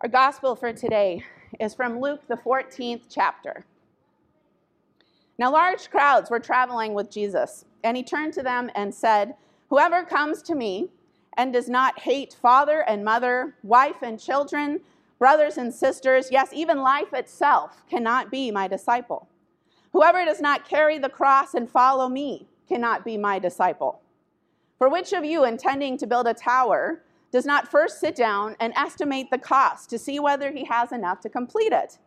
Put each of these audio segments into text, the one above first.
Our gospel for today is from Luke, the 14th chapter. Now, large crowds were traveling with Jesus, and he turned to them and said, Whoever comes to me and does not hate father and mother, wife and children, brothers and sisters, yes, even life itself, cannot be my disciple. Whoever does not carry the cross and follow me cannot be my disciple. For which of you, intending to build a tower, does not first sit down and estimate the cost to see whether he has enough to complete it?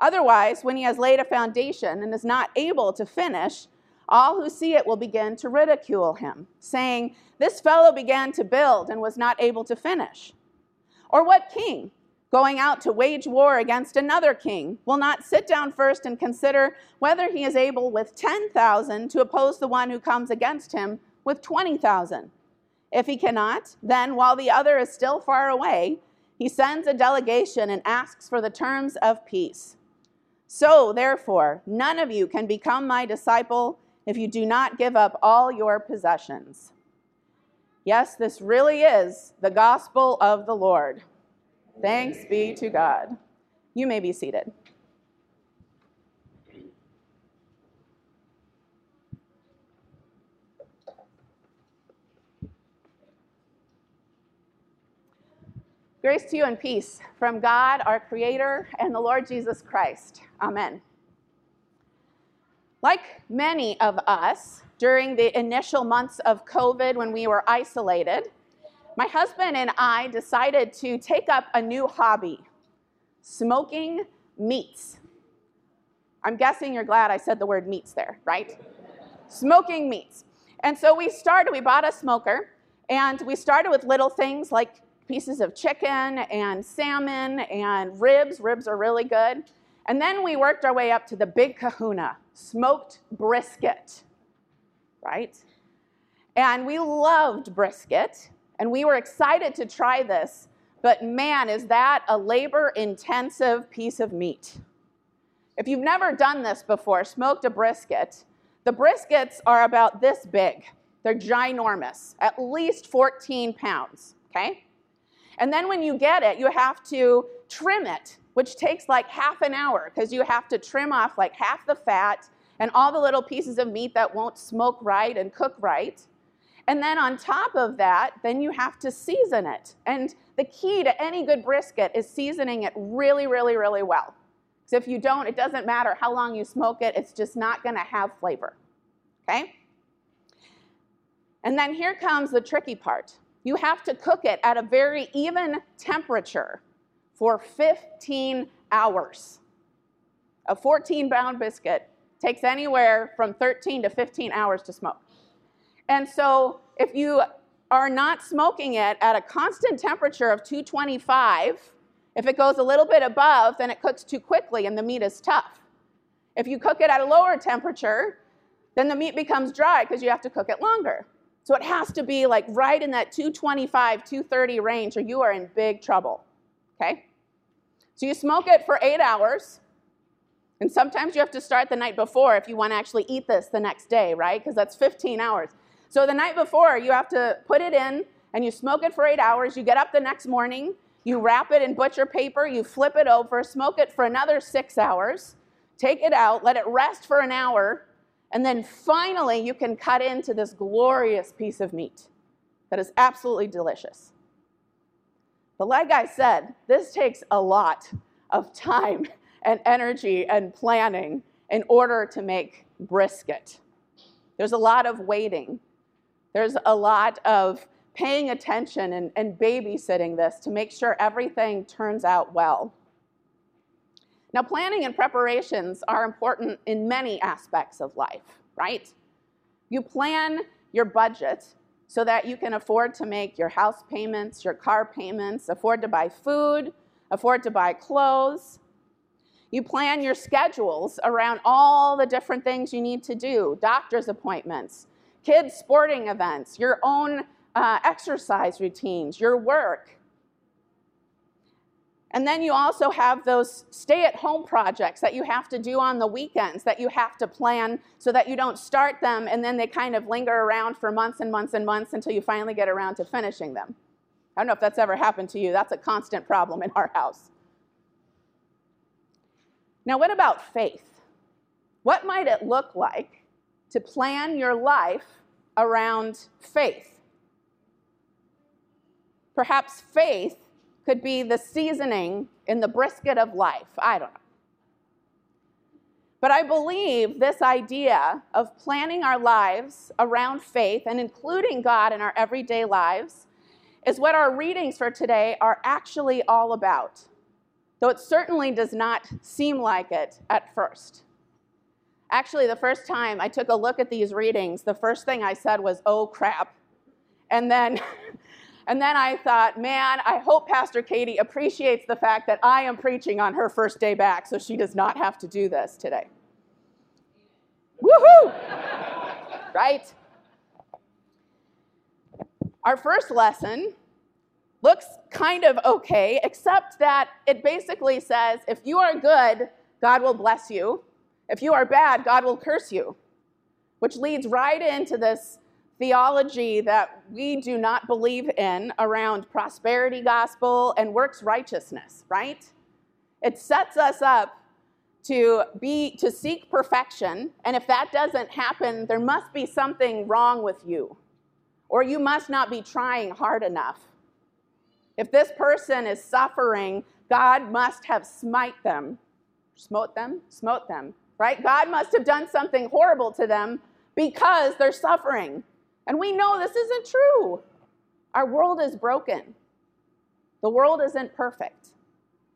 Otherwise, when he has laid a foundation and is not able to finish, all who see it will begin to ridicule him, saying, This fellow began to build and was not able to finish. Or what king, going out to wage war against another king, will not sit down first and consider whether he is able with 10,000 to oppose the one who comes against him with 20,000? If he cannot, then while the other is still far away, he sends a delegation and asks for the terms of peace. So, therefore, none of you can become my disciple if you do not give up all your possessions. Yes, this really is the gospel of the Lord. Thanks be to God. You may be seated. Grace to you and peace from God, our Creator, and the Lord Jesus Christ. Amen. Like many of us, during the initial months of COVID when we were isolated, my husband and I decided to take up a new hobby smoking meats. I'm guessing you're glad I said the word meats there, right? Smoking meats. And so we started, we bought a smoker, and we started with little things like pieces of chicken and salmon and ribs. Ribs are really good. And then we worked our way up to the big kahuna, smoked brisket, right? And we loved brisket, and we were excited to try this, but man, is that a labor intensive piece of meat. If you've never done this before, smoked a brisket, the briskets are about this big. They're ginormous, at least 14 pounds, okay? And then when you get it, you have to trim it, which takes like half an hour because you have to trim off like half the fat and all the little pieces of meat that won't smoke right and cook right. And then on top of that, then you have to season it. And the key to any good brisket is seasoning it really, really, really well. Because if you don't, it doesn't matter how long you smoke it, it's just not going to have flavor. Okay? And then here comes the tricky part you have to cook it at a very even temperature for 15 hours. A 14 pound biscuit takes anywhere from 13 to 15 hours to smoke. And so if you are not smoking it at a constant temperature of 225, if it goes a little bit above, then it cooks too quickly and the meat is tough. If you cook it at a lower temperature, then the meat becomes dry because you have to cook it longer. So it has to be like right in that 225, 230 range, or you are in big trouble. Okay? So you smoke it for eight hours. And sometimes you have to start the night before if you want to actually eat this the next day, right? Because that's 15 hours. So the night before, you have to put it in and you smoke it for eight hours. You get up the next morning, you wrap it in butcher paper, you flip it over, smoke it for another six hours, take it out, let it rest for an hour, and then finally, you can cut into this glorious piece of meat that is absolutely delicious. But like I said, this takes a lot of time and energy and planning in order to make brisket. There's a lot of waiting. There's a lot of paying attention and, and babysitting this to make sure everything turns out well. Now, planning and preparations are important in many aspects of life, right? You plan your budget so that you can afford to make your house payments, your car payments, afford to buy food, afford to buy clothes. You plan your schedules around all the different things you need to do doctor's appointments, kids' sporting events, your own uh, exercise routines, your work. And then you also have those stay at home projects that you have to do on the weekends that you have to plan so that you don't start them and then they kind of linger around for months and months and months until you finally get around to finishing them. I don't know if that's ever happened to you. That's a constant problem in our house. Now, what about faith? What might it look like to plan your life around faith? Perhaps faith could be the seasoning in the brisket of life. I don't know. But I believe this idea of planning our lives around faith and including God in our everyday lives is what our readings for today are actually all about, though it certainly does not seem like it at first. Actually, the first time I took a look at these readings, the first thing I said was, oh crap. And then, and then I thought, man, I hope Pastor Katie appreciates the fact that I am preaching on her first day back so she does not have to do this today. Woohoo! right? Our first lesson looks kind of okay, except that it basically says if you are good, God will bless you. If you are bad, God will curse you, which leads right into this theology that we do not believe in around prosperity gospel and works righteousness, right? It sets us up to be to seek perfection and if that doesn't happen there must be something wrong with you or you must not be trying hard enough. If this person is suffering god must have smite them. Smote them? Smote them right? God must have done something horrible to them because they're suffering and we know this isn't true our world is broken the world isn't perfect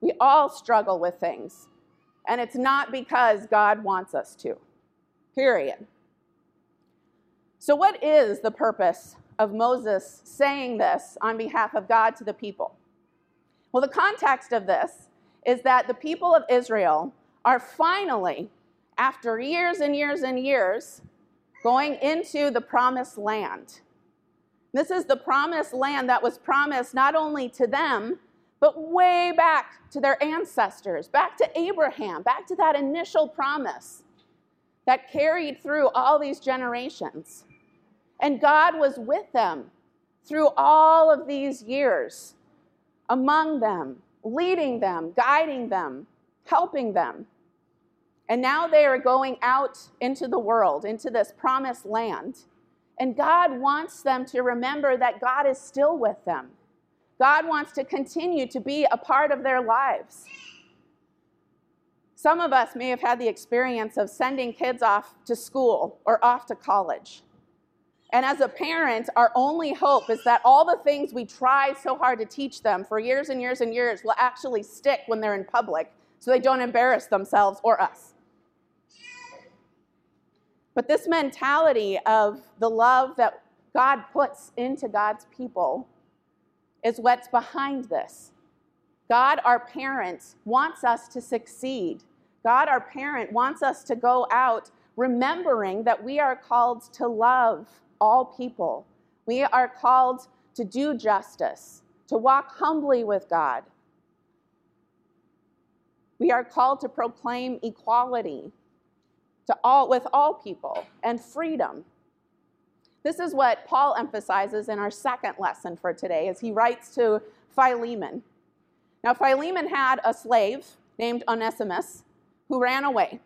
we all struggle with things and it's not because God wants us to. Period. So, what is the purpose of Moses saying this on behalf of God to the people? Well, the context of this is that the people of Israel are finally, after years and years and years, going into the promised land. This is the promised land that was promised not only to them, but way back to their ancestors, back to Abraham, back to that initial promise that carried through all these generations. And God was with them through all of these years, among them, leading them, guiding them, helping them. And now they are going out into the world, into this promised land. And God wants them to remember that God is still with them God wants to continue to be a part of their lives. Some of us may have had the experience of sending kids off to school or off to college. And as a parent, our only hope is that all the things we try so hard to teach them for years and years and years will actually stick when they're in public so they don't embarrass themselves or us. But this mentality of the love that God puts into God's people is what's behind this. God, our parent, wants us to succeed. God, our parent, wants us to go out remembering that we are called to love all people. We are called to do justice, to walk humbly with God. We are called to proclaim equality to all, with all people and freedom. This is what Paul emphasizes in our second lesson for today as he writes to Philemon. Now, Philemon had a slave named Onesimus who ran away.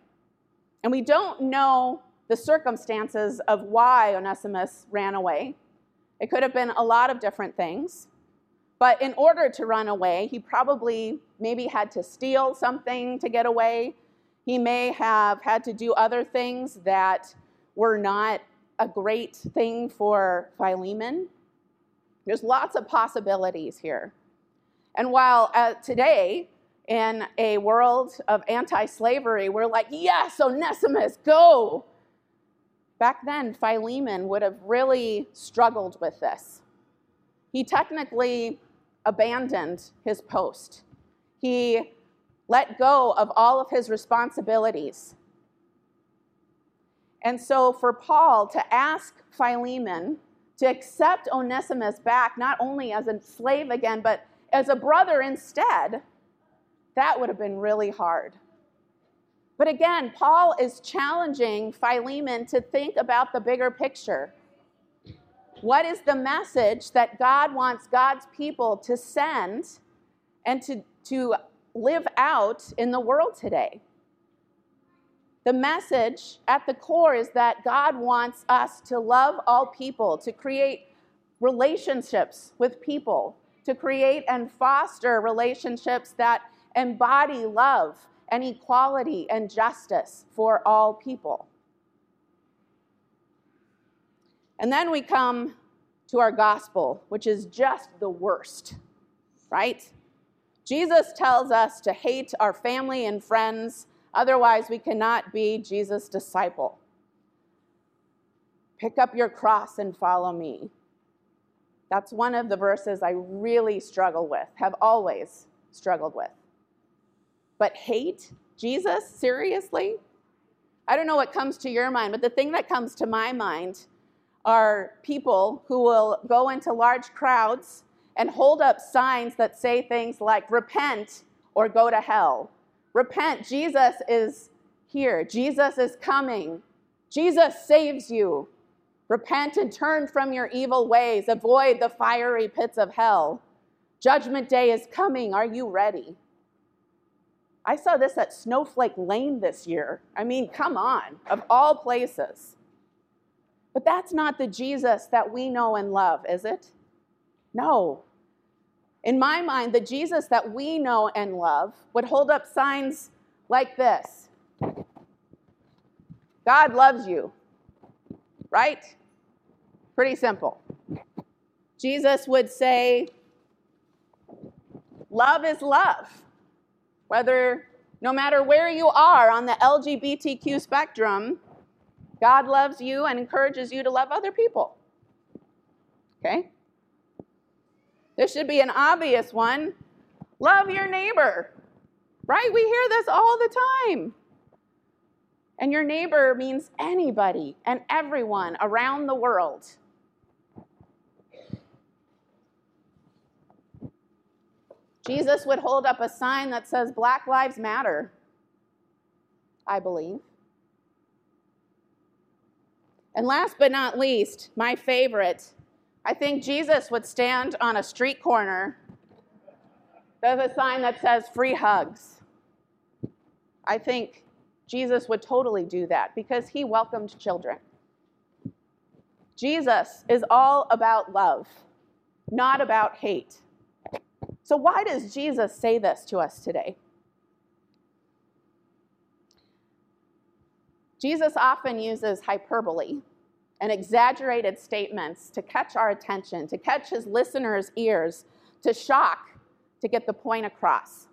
And we don't know the circumstances of why Onesimus ran away. It could have been a lot of different things. But in order to run away, he probably maybe had to steal something to get away. He may have had to do other things that were not a great thing for Philemon. There's lots of possibilities here. And while uh, today, in a world of anti slavery, we're like, yes, Onesimus, go. Back then, Philemon would have really struggled with this. He technically abandoned his post, he let go of all of his responsibilities. And so for Paul to ask Philemon to accept Onesimus back, not only as a slave again, but as a brother instead, that would have been really hard. But again, Paul is challenging Philemon to think about the bigger picture. What is the message that God wants God's people to send and to, to live out in the world today? The message at the core is that God wants us to love all people, to create relationships with people, to create and foster relationships that embody love and equality and justice for all people. And then we come to our gospel, which is just the worst, right? Jesus tells us to hate our family and friends, otherwise, we cannot be Jesus' disciple. Pick up your cross and follow me. That's one of the verses I really struggle with, have always struggled with. But hate Jesus? Seriously? I don't know what comes to your mind, but the thing that comes to my mind are people who will go into large crowds and hold up signs that say things like, repent or go to hell. Repent, Jesus is here. Jesus is coming. Jesus saves you. Repent and turn from your evil ways. Avoid the fiery pits of hell. Judgment day is coming. Are you ready? I saw this at Snowflake Lane this year. I mean, come on, of all places. But that's not the Jesus that we know and love, is it? No. In my mind, the Jesus that we know and love would hold up signs like this God loves you, right? Pretty simple. Jesus would say, Love is love. Whether, no matter where you are on the LGBTQ spectrum, God loves you and encourages you to love other people. Okay? This should be an obvious one. Love your neighbor. Right? We hear this all the time. And your neighbor means anybody and everyone around the world. Jesus would hold up a sign that says Black Lives Matter, I believe. And last but not least, my favorite, I think Jesus would stand on a street corner. There's a sign that says free hugs. I think Jesus would totally do that because he welcomed children. Jesus is all about love, not about hate. So, why does Jesus say this to us today? Jesus often uses hyperbole and exaggerated statements to catch our attention, to catch his listeners' ears, to shock, to get the point across.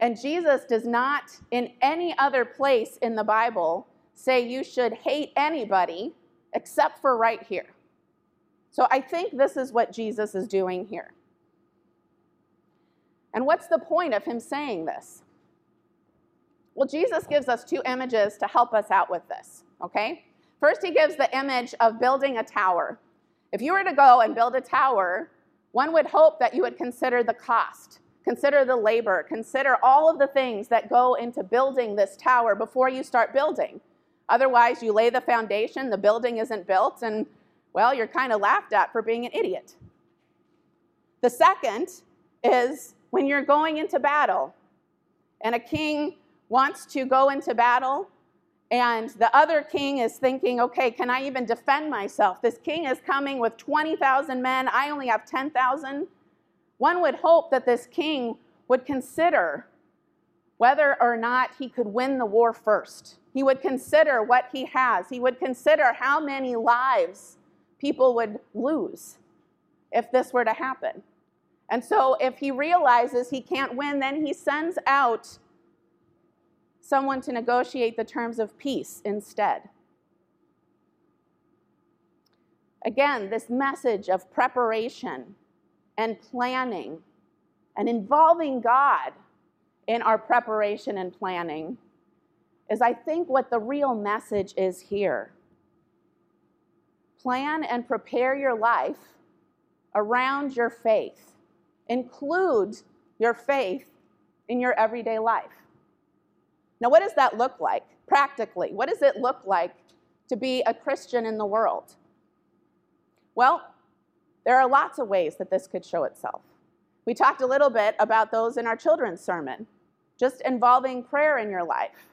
And Jesus does not, in any other place in the Bible, say you should hate anybody except for right here. So I think this is what Jesus is doing here. And what's the point of him saying this? Well, Jesus gives us two images to help us out with this, okay? First, he gives the image of building a tower. If you were to go and build a tower, one would hope that you would consider the cost, consider the labor, consider all of the things that go into building this tower before you start building. Otherwise, you lay the foundation, the building isn't built, and well, you're kind of laughed at for being an idiot. The second is when you're going into battle and a king wants to go into battle, and the other king is thinking, okay, can I even defend myself? This king is coming with 20,000 men. I only have 10,000. One would hope that this king would consider whether or not he could win the war first. He would consider what he has. He would consider how many lives people would lose if this were to happen. And so, if he realizes he can't win, then he sends out someone to negotiate the terms of peace instead. Again, this message of preparation and planning and involving God in our preparation and planning is, I think, what the real message is here. Plan and prepare your life around your faith. Include your faith in your everyday life. Now, what does that look like practically? What does it look like to be a Christian in the world? Well, there are lots of ways that this could show itself. We talked a little bit about those in our children's sermon, just involving prayer in your life,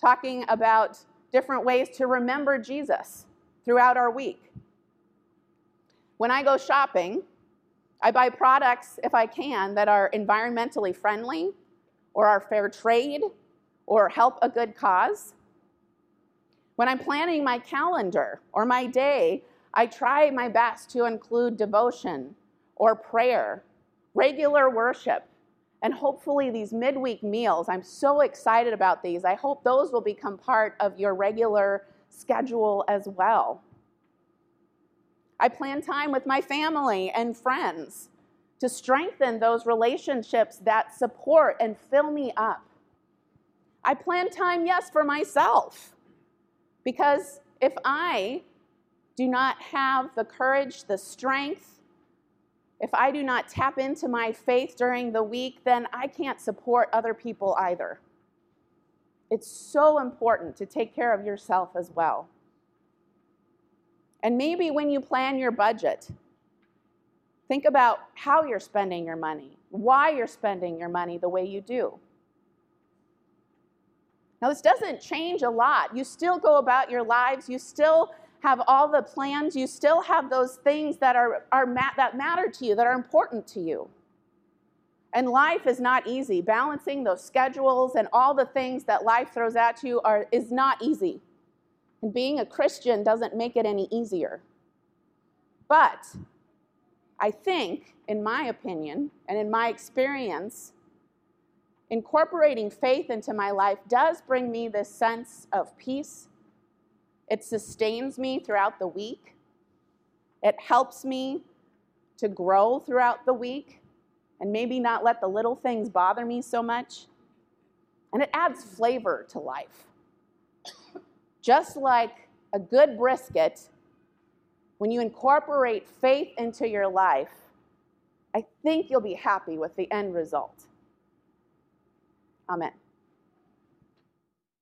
talking about different ways to remember Jesus throughout our week. When I go shopping, I buy products, if I can, that are environmentally friendly or are fair trade or help a good cause. When I'm planning my calendar or my day, I try my best to include devotion or prayer, regular worship, and hopefully these midweek meals. I'm so excited about these. I hope those will become part of your regular schedule as well. I plan time with my family and friends to strengthen those relationships that support and fill me up. I plan time, yes, for myself. Because if I do not have the courage, the strength, if I do not tap into my faith during the week, then I can't support other people either. It's so important to take care of yourself as well. And maybe when you plan your budget, think about how you're spending your money, why you're spending your money the way you do. Now, this doesn't change a lot. You still go about your lives, you still have all the plans, you still have those things that, are, are ma- that matter to you, that are important to you. And life is not easy. Balancing those schedules and all the things that life throws at you are, is not easy. And being a Christian doesn't make it any easier. But I think, in my opinion and in my experience, incorporating faith into my life does bring me this sense of peace. It sustains me throughout the week. It helps me to grow throughout the week and maybe not let the little things bother me so much. And it adds flavor to life. Just like a good brisket, when you incorporate faith into your life, I think you'll be happy with the end result. Amen.